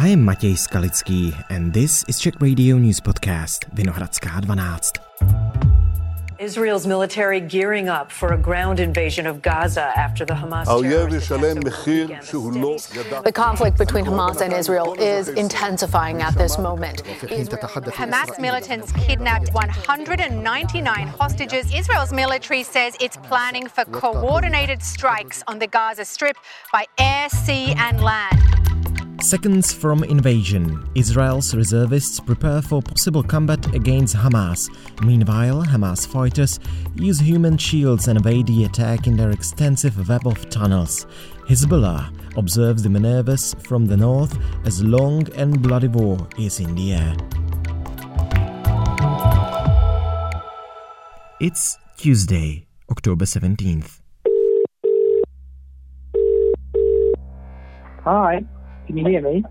I am Matěj Skalický and this is Czech Radio News Podcast Vinohradská 12. Israel's military gearing up for a ground invasion of Gaza after the Hamas The conflict between Hamas and Israel is intensifying at this moment. Hamas militants kidnapped 199 hostages. Israel's military says it's planning for coordinated strikes on the Gaza Strip by air, sea, and land. Seconds from invasion, Israel's reservists prepare for possible combat against Hamas. Meanwhile, Hamas fighters use human shields and evade the attack in their extensive web of tunnels. Hezbollah observes the maneuvers from the north as long and bloody war is in the air. It's Tuesday, October 17th. Hi. Can you hear me?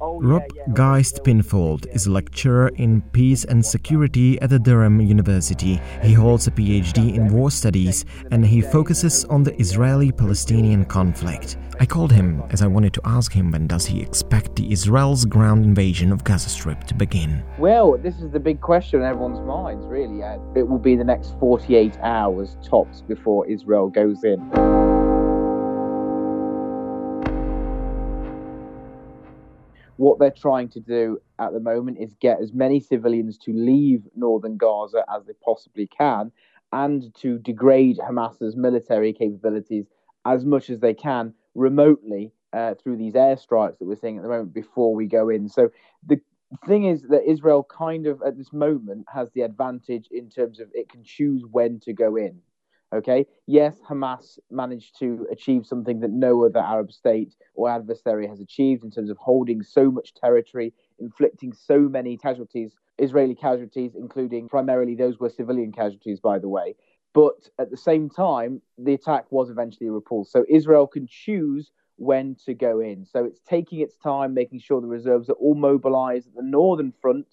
Oh, Rob yeah, yeah. Geist Pinfold is a lecturer in peace and security at the Durham University. He holds a PhD in war studies and he focuses on the Israeli-Palestinian conflict. I called him as I wanted to ask him when does he expect the Israel's ground invasion of Gaza Strip to begin. Well, this is the big question in everyone's minds, really. Uh, it will be the next 48 hours tops before Israel goes in. What they're trying to do at the moment is get as many civilians to leave northern Gaza as they possibly can and to degrade Hamas's military capabilities as much as they can remotely uh, through these airstrikes that we're seeing at the moment before we go in. So the thing is that Israel kind of at this moment has the advantage in terms of it can choose when to go in. Okay, yes, Hamas managed to achieve something that no other Arab state or adversary has achieved in terms of holding so much territory, inflicting so many casualties, Israeli casualties, including primarily those were civilian casualties, by the way. But at the same time, the attack was eventually repulsed. So Israel can choose when to go in. So it's taking its time, making sure the reserves are all mobilized. The northern front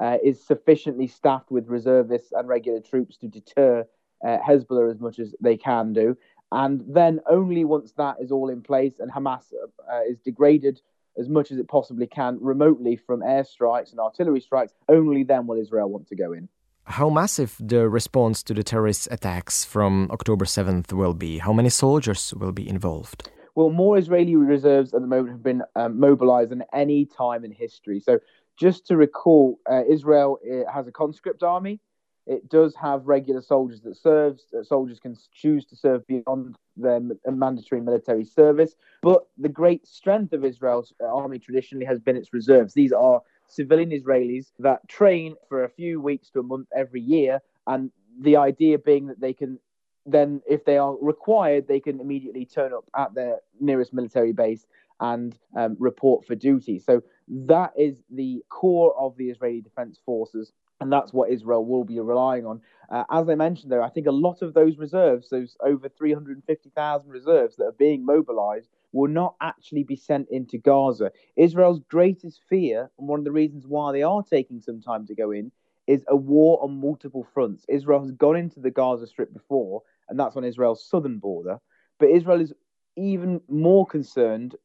uh, is sufficiently staffed with reservists and regular troops to deter uh, Hezbollah as much as they can do. And then only once that is all in place and Hamas uh, is degraded as much as it possibly can remotely from airstrikes and artillery strikes, only then will Israel want to go in. How massive the response to the terrorist attacks from October 7th will be? How many soldiers will be involved? Well, more Israeli reserves at the moment have been um, mobilized than any time in history. So, just to recall, uh, Israel has a conscript army it does have regular soldiers that serves. That soldiers can choose to serve beyond their mandatory military service. But the great strength of Israel's army traditionally has been its reserves. These are civilian Israelis that train for a few weeks to a month every year, and the idea being that they can then, if they are required, they can immediately turn up at their nearest military base and um, report for duty. So that is the core of the Israeli Defense Forces and that's what Israel will be relying on. Uh, as I mentioned, though, I think a lot of those reserves, those over 350,000 reserves that are being mobilized, will not actually be sent into Gaza. Israel's greatest fear, and one of the reasons why they are taking some time to go in, is a war on multiple fronts. Israel has gone into the Gaza Strip before, and that's on Israel's southern border. But Israel is even more concerned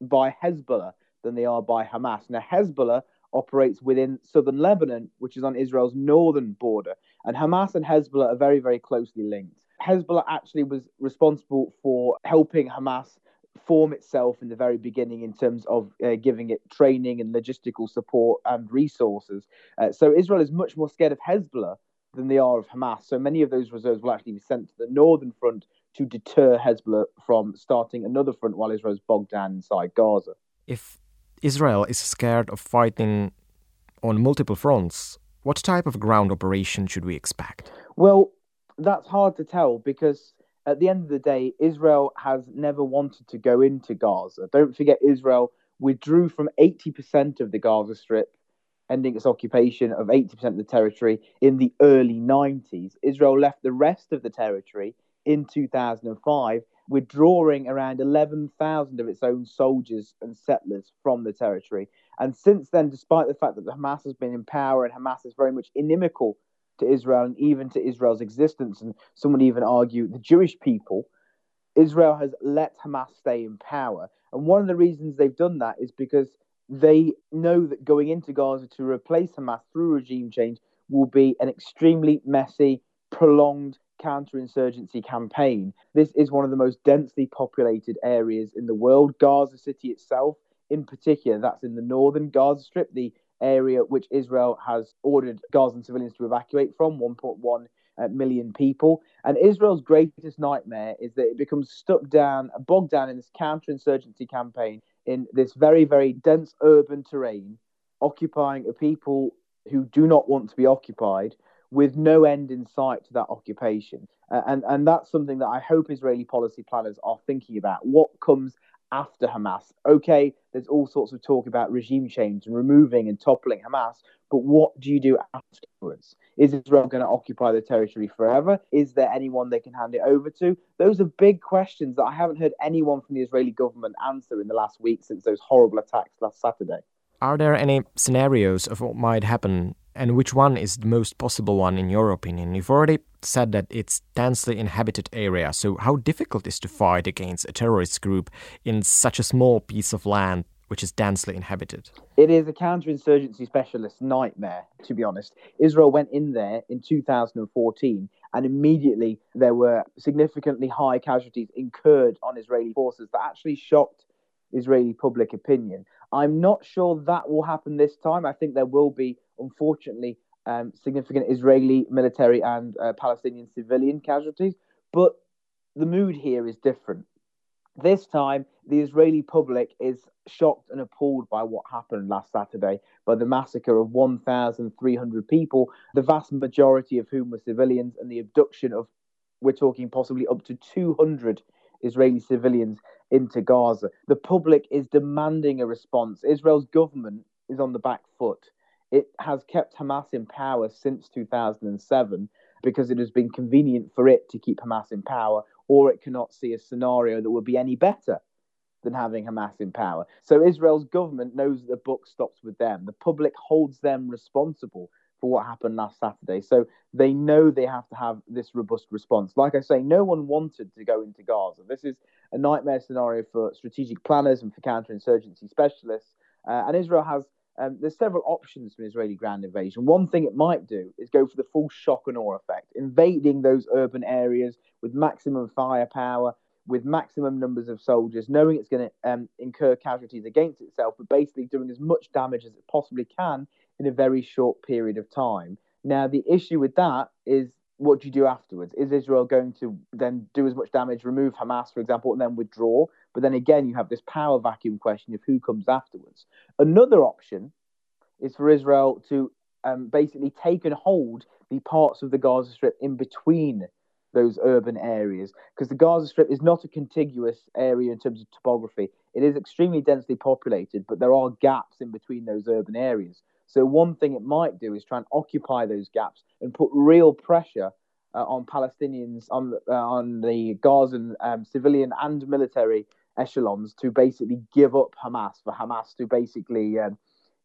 by Hezbollah than they are by Hamas. Now, Hezbollah operates within southern Lebanon, which is on Israel's northern border. And Hamas and Hezbollah are very, very closely linked. Hezbollah actually was responsible for helping Hamas form itself in the very beginning in terms of uh, giving it training and logistical support and resources. Uh, so Israel is much more scared of Hezbollah than they are of Hamas. So many of those reserves will actually be sent to the northern front to deter Hezbollah from starting another front while Israel is bogged down inside Gaza. If Israel is scared of fighting on multiple fronts. What type of ground operation should we expect? Well, that's hard to tell because at the end of the day, Israel has never wanted to go into Gaza. Don't forget, Israel withdrew from 80% of the Gaza Strip, ending its occupation of 80% of the territory in the early 90s. Israel left the rest of the territory in 2005 withdrawing around 11,000 of its own soldiers and settlers from the territory. And since then, despite the fact that Hamas has been in power and Hamas is very much inimical to Israel and even to Israel's existence, and some would even argue the Jewish people, Israel has let Hamas stay in power. And one of the reasons they've done that is because they know that going into Gaza to replace Hamas through regime change will be an extremely messy, prolonged counterinsurgency campaign. This is one of the most densely populated areas in the world. Gaza City itself, in particular, that's in the northern Gaza Strip, the area which Israel has ordered Gazan civilians to evacuate from, 1.1 uh, people. And Israel's greatest nightmare is that it becomes stuck down, bogged down in this counterinsurgency campaign in this very, very dense urban terrain, occupying a people who do not want to be occupied with no end in sight to that occupation. Uh, and, and that's something that I hope Israeli policy planners are thinking about. What comes after Hamas? Okay, there's all sorts of talk about regime change and removing and toppling Hamas, but what do you do afterwards? Is Israel going to occupy the territory forever? Is there anyone they can hand it over to? Those are big questions that I haven't heard anyone from the Israeli government answer in the last week since those horrible attacks last Saturday. Are there any scenarios of what might happen, and which one is the most possible one in your opinion? You've already said that it's densely inhabited area, so how difficult is to fight against a terrorist group in such a small piece of land which is densely inhabited? It is a counterinsurgency specialist nightmare, to be honest. Israel went in there in 2014, and immediately there were significantly high casualties incurred on Israeli forces that actually shocked Israeli public opinion. I'm not sure that will happen this time. I think there will be, unfortunately, um, significant Israeli military and uh, Palestinian civilian casualties, but the mood here is different. This time, the Israeli public is shocked and appalled by what happened last Saturday, by the massacre of 1,300 people, the vast majority of whom were civilians, and the abduction of, we're talking possibly up to 200 Israeli civilians into Gaza. The public is demanding a response. Israel's government is on the back foot. It has kept Hamas in power since 2007 because it has been convenient for it to keep Hamas in power, or it cannot see a scenario that would be any better than having Hamas in power. So Israel's government knows that the book stops with them. The public holds them responsible for what happened last Saturday. So they know they have to have this robust response. Like I say, no one wanted to go into Gaza. This is a nightmare scenario for strategic planners and for counterinsurgency specialists. Uh, and Israel has um, there's several options for an Israeli ground invasion. One thing it might do is go for the full shock and awe effect, invading those urban areas with maximum firepower, with maximum numbers of soldiers, knowing it's going to um, incur casualties against itself, but basically doing as much damage as it possibly can in a very short period of time. Now, the issue with that is what do you do afterwards? Is Israel going to then do as much damage, remove Hamas, for example, and then withdraw? But then again, you have this power vacuum question of who comes afterwards. Another option is for Israel to um, basically take and hold the parts of the Gaza Strip in between those urban areas because the Gaza Strip is not a contiguous area in terms of topography. It is extremely densely populated, but there are gaps in between those urban areas. So one thing it might do is try and occupy those gaps and put real pressure uh, on Palestinians, on uh, on the Gazan um, civilian and military echelons to basically give up Hamas for Hamas to basically um,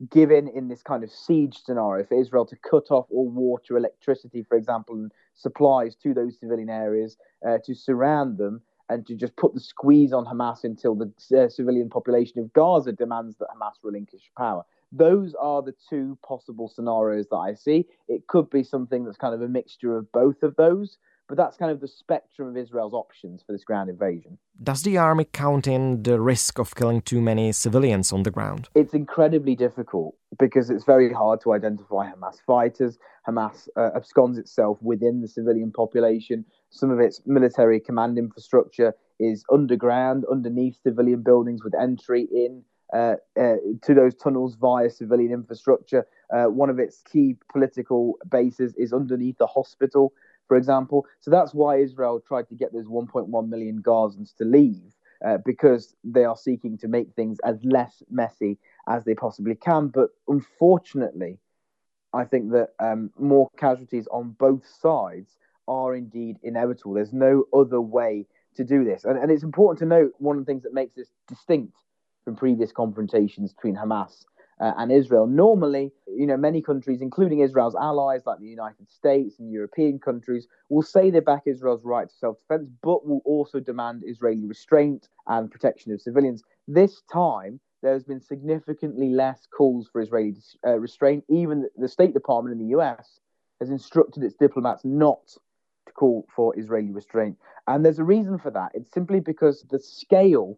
give in in this kind of siege scenario for Israel to cut off all water, electricity, for example, and supplies to those civilian areas, uh, to surround them, and to just put the squeeze on Hamas until the uh, civilian population of Gaza demands that Hamas relinquish power. Those are the two possible scenarios that I see. It could be something that's kind of a mixture of both of those. But that's kind of the spectrum of Israel's options for this ground invasion. Does the army count in the risk of killing too many civilians on the ground? It's incredibly difficult because it's very hard to identify Hamas fighters. Hamas uh, absconds itself within the civilian population. Some of its military command infrastructure is underground, underneath civilian buildings, with entry in uh, uh, to those tunnels via civilian infrastructure. Uh, one of its key political bases is underneath the hospital for example. So that's why Israel tried to get those 1.1 million Gazans to leave. Uh, because they are seeking to make things as less messy as they possibly can. But unfortunately, I think that um, more casualties on both sides are indeed inevitable. There's no other way to do this. And, and it's important to note one of the things that makes this distinct from previous confrontations between Hamas uh, and Israel. Normally, you know, many countries, including Israel's allies like the United States and European countries, will say they back Israel's right to self defense, but will also demand Israeli restraint and protection of civilians. This time, there's been significantly less calls for Israeli uh, restraint. Even the State Department in the US has instructed its diplomats not to call for Israeli restraint. And there's a reason for that. It's simply because the scale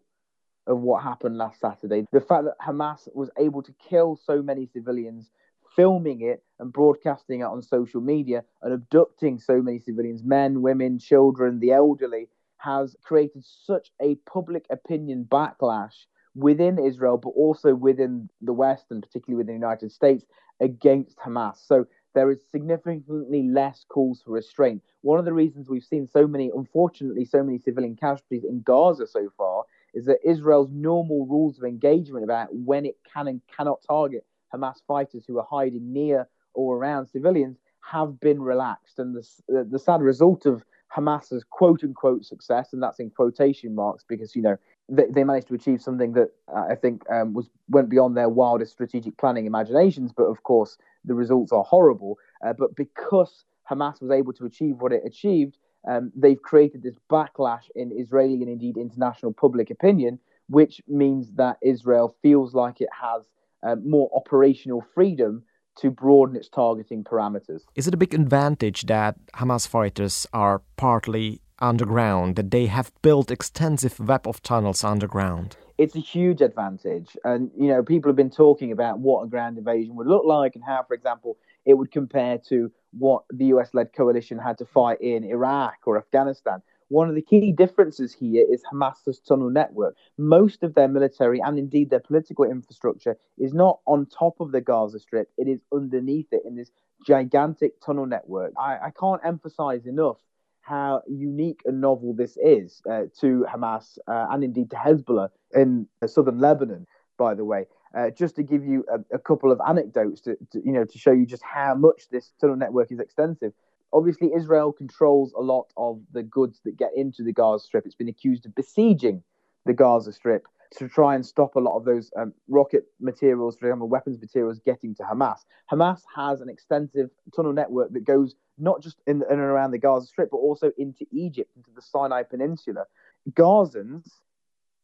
of what happened last Saturday, the fact that Hamas was able to kill so many civilians, filming it and broadcasting it on social media and abducting so many civilians, men, women, children, the elderly, has created such a public opinion backlash within Israel, but also within the West and particularly within the United States against Hamas. So there is significantly less calls for restraint. One of the reasons we've seen so many, unfortunately, so many civilian casualties in Gaza so far is that Israel's normal rules of engagement about when it can and cannot target Hamas fighters who are hiding near or around civilians have been relaxed. And the, the, sad result of Hamas's quote unquote success, and that's in quotation marks because, you know, they, they managed to achieve something that uh, I think um, was went beyond their wildest strategic planning imaginations. But of course, the results are horrible. Uh, but because Hamas was able to achieve what it achieved, um, they've created this backlash in Israeli and indeed international public opinion, which means that Israel feels like it has uh, more operational freedom to broaden its targeting parameters. Is it a big advantage that Hamas fighters are partly underground, that they have built extensive web of tunnels underground? It's a huge advantage. And, you know, people have been talking about what a ground invasion would look like and how, for example, it would compare to what the US led coalition had to fight in Iraq or Afghanistan. One of the key differences here is Hamas's tunnel network. Most of their military and indeed their political infrastructure is not on top of the Gaza Strip, it is underneath it in this gigantic tunnel network. I, I can't emphasize enough how unique and novel this is uh, to Hamas uh, and indeed to Hezbollah in southern Lebanon, by the way. Uh, just to give you a, a couple of anecdotes to, to, you know to show you just how much this tunnel network is extensive. Obviously, Israel controls a lot of the goods that get into the Gaza Strip. It's been accused of besieging the Gaza Strip to try and stop a lot of those um, rocket materials, for example, weapons materials getting to Hamas. Hamas has an extensive tunnel network that goes not just in, in and around the Gaza Strip, but also into Egypt, into the Sinai Peninsula. Gazans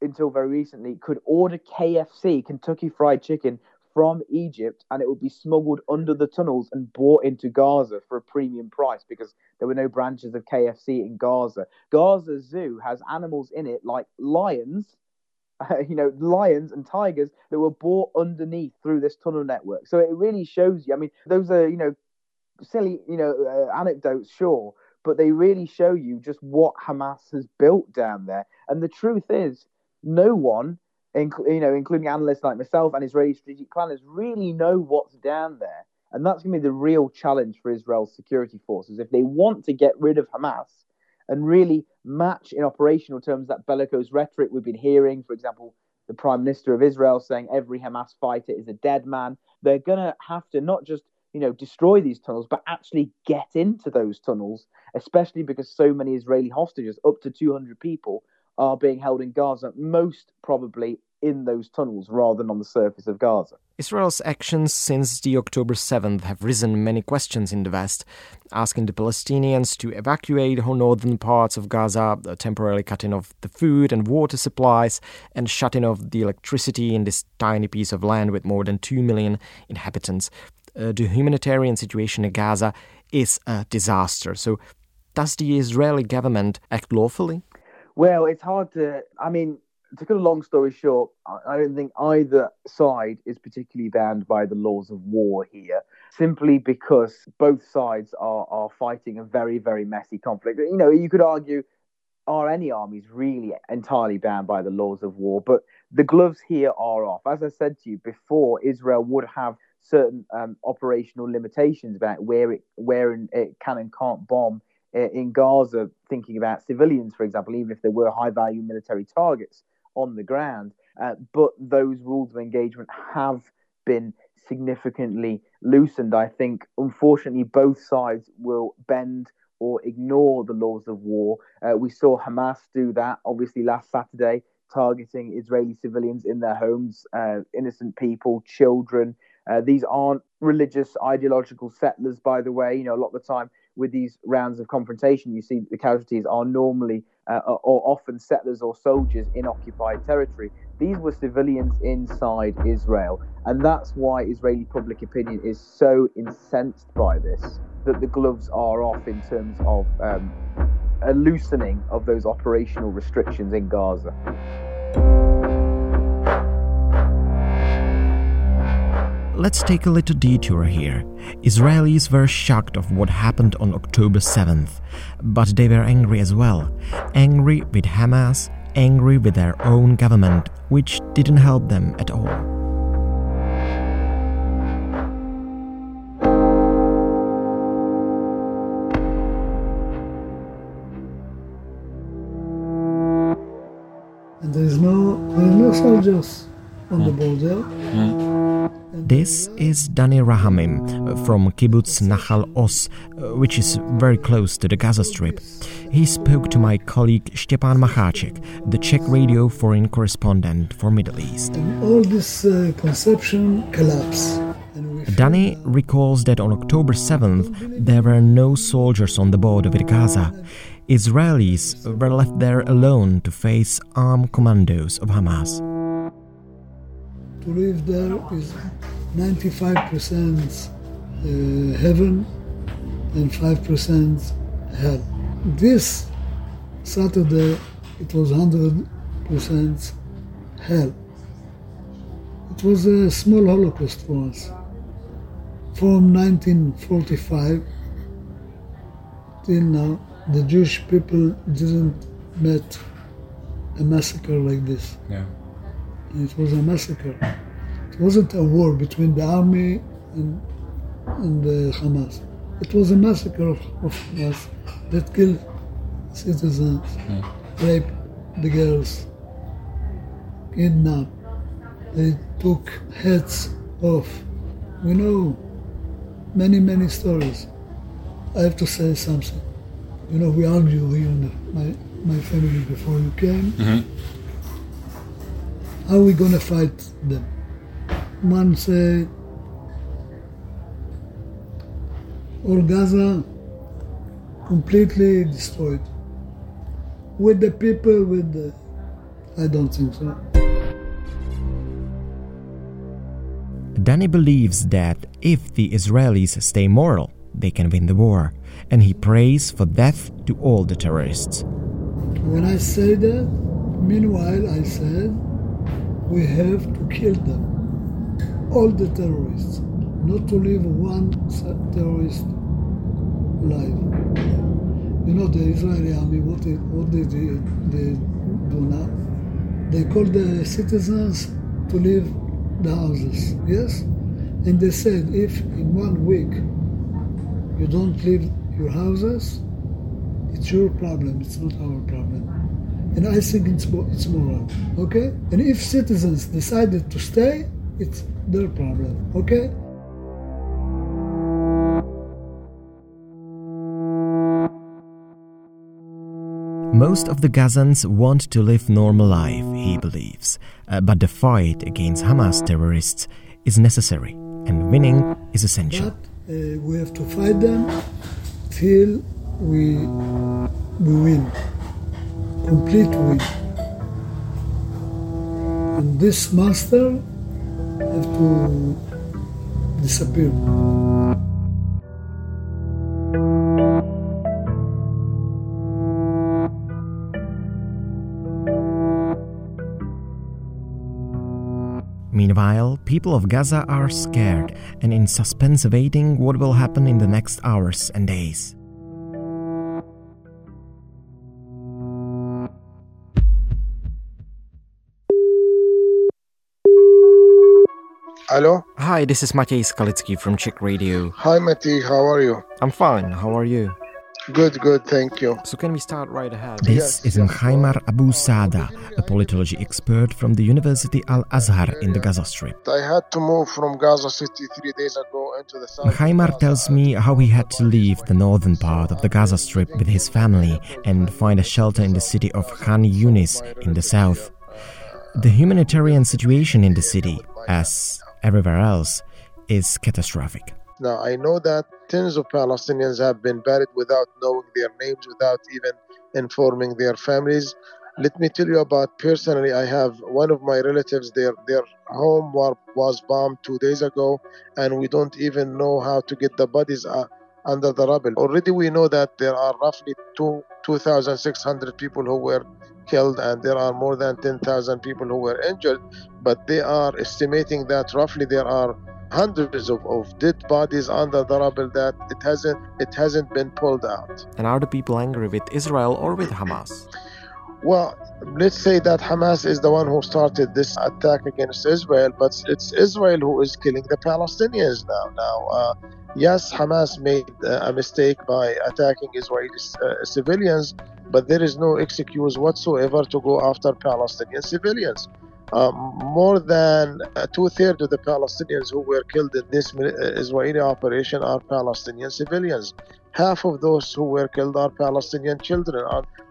until very recently could order KFC, Kentucky Fried Chicken, from Egypt and it would be smuggled under the tunnels and brought into Gaza for a premium price because there were no branches of KFC in Gaza. Gaza Zoo has animals in it like lions, uh, you know, lions and tigers that were brought underneath through this tunnel network. So it really shows you. I mean, those are, you know, silly, you know, uh, anecdotes, sure, but they really show you just what Hamas has built down there. And the truth is, no one, inc- you know, including analysts like myself and Israeli strategic planners, really know what's down there. And that's going to be the real challenge for Israel's security forces. If they want to get rid of Hamas and really match in operational terms that bellicose rhetoric we've been hearing, for example, the Prime Minister of Israel saying every Hamas fighter is a dead man, they're going to have to not just you know destroy these tunnels but actually get into those tunnels especially because so many israeli hostages up to 200 people are being held in Gaza, most probably in those tunnels rather than on the surface of Gaza. Israel's actions since the October 7th have risen many questions in the West, asking the Palestinians to evacuate whole northern parts of Gaza, the temporarily cutting off the food and water supplies, and shutting off the electricity in this tiny piece of land with more than 2 million inhabitants. Uh, the humanitarian situation in Gaza is a disaster. So, does the Israeli government act lawfully? Well, it's hard to. I mean, to cut a long story short, I don't think either side is particularly bound by the laws of war here, simply because both sides are, are fighting a very, very messy conflict. You know, you could argue, are any armies really entirely bound by the laws of war? But the gloves here are off. As I said to you before, Israel would have certain um, operational limitations about where it where it can and can't bomb in Gaza, thinking about civilians, for example, even if there were high value military targets on the ground. Uh, but those rules of engagement have been significantly loosened. I think, unfortunately, both sides will bend or ignore the laws of war. Uh, we saw Hamas do that, obviously, last Saturday, targeting Israeli civilians in their homes, uh, innocent people, children. Uh, these aren't religious, ideological settlers, by the way. You know, a lot of the time with these rounds of confrontation, you see the casualties are normally uh, or often settlers or soldiers in occupied territory. These were civilians inside Israel, and that's why Israeli public opinion is so incensed by this that the gloves are off in terms of um, a loosening of those operational restrictions in Gaza. Let's take a little detour here. Israelis were shocked of what happened on October 7th, but they were angry as well. Angry with Hamas, angry with their own government, which didn't help them at all. And there is no, there is no soldiers on the hmm. border. Hmm. This is Dani Rahamim from Kibbutz Nahal Oz, which is very close to the Gaza Strip. He spoke to my colleague Stepan Macháček, the Czech radio foreign correspondent for Middle East. And all this uh, conception collapsed. And we feel Dani recalls that on October 7th there were no soldiers on the border with Gaza. Israelis were left there alone to face armed commandos of Hamas. to live there is 95% uh, heaven and 5% hell. This Saturday it was 100% hell. It was a small Holocaust for us. From 1945 till now, the Jewish people didn't met a massacre like this. Yeah. It was a massacre. It wasn't a war between the army and, and the Hamas. It was a massacre of, of Hamas that killed citizens, hmm. raped the girls, kidnapped. They took heads off. We know many, many stories. I have to say something. You know, we argue here in my, my family before you came. How are we gonna fight them? One said, all Gaza completely destroyed. With the people, with the. I don't think so. Dani believes that if the Israelis stay moral, they can win the war, and he prays for death to all the terrorists. When I say that, meanwhile, I said, we have to kill them. All the terrorists. Not to leave one terrorist alive. You know, the Israeli army, what they, what they, do- they do now? They call the citizens to leave the houses, yes? And they said, if in one week you don't leave your houses, it's your problem, it's not our problem. And I think it's, it's moral, okay? And if citizens decided to stay, it's their problem, okay? Most of the Gazans want to live normal life, he believes, Uh, but the fight against Hamas terrorists is necessary, and winning is essential. But uh, we have to fight them till we, we win, complete win. And this monster Meanwhile, people of Gaza are scared and in suspense awaiting what will happen in the next hours and days. Hello. Hi, this is Matěj Skalický from Czech Radio. Hi, Mati. How are you? I'm fine, how are you? Good, good. Thank you. So can we start right ahead? Yes, This is yes. Abu Sada, a politology expert from the University Al Azhar in the Gaza Strip. I had to move from Gaza City three days ago into the south. of Haimar tells me how he had to leave the northern part of the Gaza Strip with his family and find a shelter in the city of Khan Yunis in the south. The humanitarian situation in the city, as everywhere else, is catastrophic. Now, I know that tens of Palestinians have been buried without knowing their names, without even informing their families. Let me tell you about personally, I have one of my relatives, their, their home was bombed two days ago, and we don't even know how to get the bodies uh, under the rubble. Already we know that there are roughly two, 2,600 people who were killed and there are more than 10,000 people who were injured, but they are estimating that roughly there are hundreds of, of dead bodies under the rubble that it hasn't it hasn't been pulled out. And are the people angry with Israel or with Hamas? Well, let's say that Hamas is the one who started this attack against Israel, but it's Israel who is killing the Palestinians now. Now, uh, yes, Hamas made uh, a mistake by attacking Israeli uh, civilians, but there is no excuse whatsoever to go after Palestinian civilians. Uh, more than uh, two thirds of the Palestinians who were killed in this uh, Israeli operation are Palestinian civilians. Half of those who were killed are Palestinian children.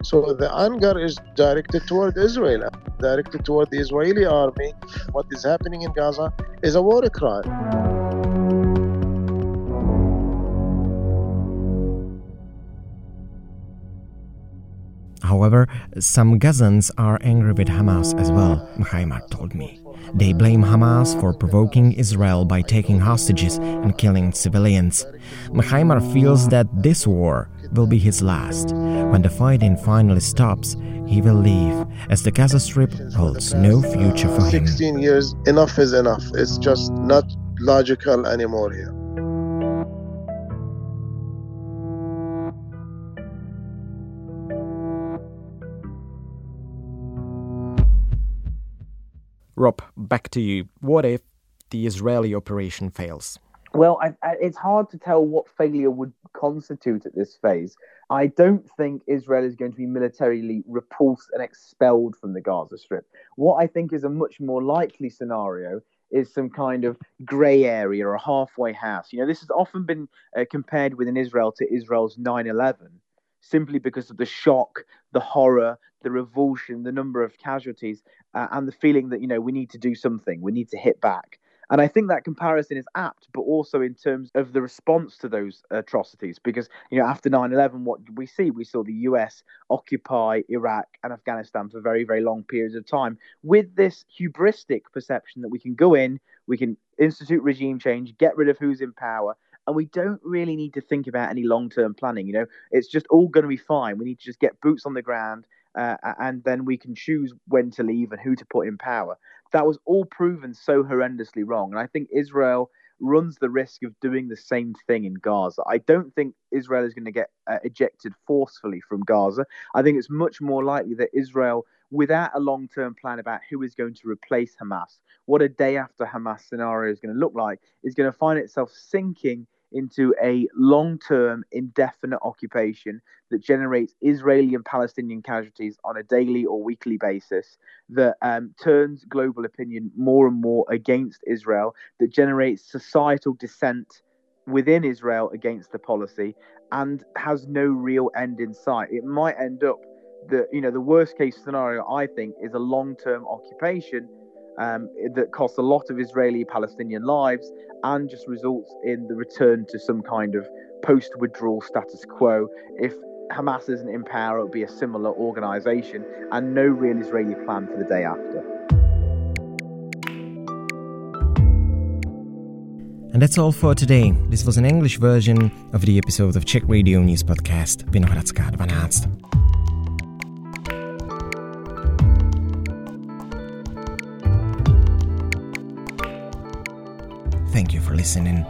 So the anger is directed toward Israel, directed toward the Israeli army. What is happening in Gaza is a war crime. However, some Gazans are angry with Hamas as well, Mhaimar told me. They blame Hamas for provoking Israel by taking hostages and killing civilians. Mhaimar feels that this war will be his last. When the fighting finally stops, he will leave, as the Gaza Strip holds no future for him. 16 years, enough is enough. It's just not logical anymore here. Rob, back to you. What if the Israeli operation fails? Well, I, I, it's hard to tell what failure would constitute at this phase. I don't think Israel is going to be militarily repulsed and expelled from the Gaza Strip. What I think is a much more likely scenario is some kind of grey area or a halfway house. You know, this has often been uh, compared within Israel to Israel's 9 11 simply because of the shock, the horror, the revulsion, the number of casualties, uh, and the feeling that you know we need to do something, we need to hit back. And I think that comparison is apt, but also in terms of the response to those atrocities. Because, you know, after 9 11, what did we see? We saw the US occupy Iraq and Afghanistan for very, very long periods of time with this hubristic perception that we can go in, we can institute regime change, get rid of who's in power, and we don't really need to think about any long term planning. You know, it's just all going to be fine. We need to just get boots on the ground, uh, and then we can choose when to leave and who to put in power. That was all proven so horrendously wrong, and I think Israel runs the risk of doing the same thing in Gaza. I don't think Israel is going to get uh, ejected forcefully from Gaza. I think it's much more likely that Israel, without a long term plan about who is going to replace Hamas, what a day after Hamas scenario is going to look like, is going to find itself sinking into a long term, indefinite occupation that generates Israeli and Palestinian casualties on a daily or weekly basis, that um, turns global opinion more and more against Israel, that generates societal dissent within Israel against the policy, and has no real end in sight. It might end up that, you know, the worst case scenario, I think, is a long term occupation um, that costs a lot of Israeli Palestinian lives and just results in the return to some kind of post withdrawal status quo. If Hamas isn't in power, it would be a similar organization and no real Israeli plan for the day after. And that's all for today. This was an English version of the episode of Czech Radio News Podcast Vinohradská 12. Listening.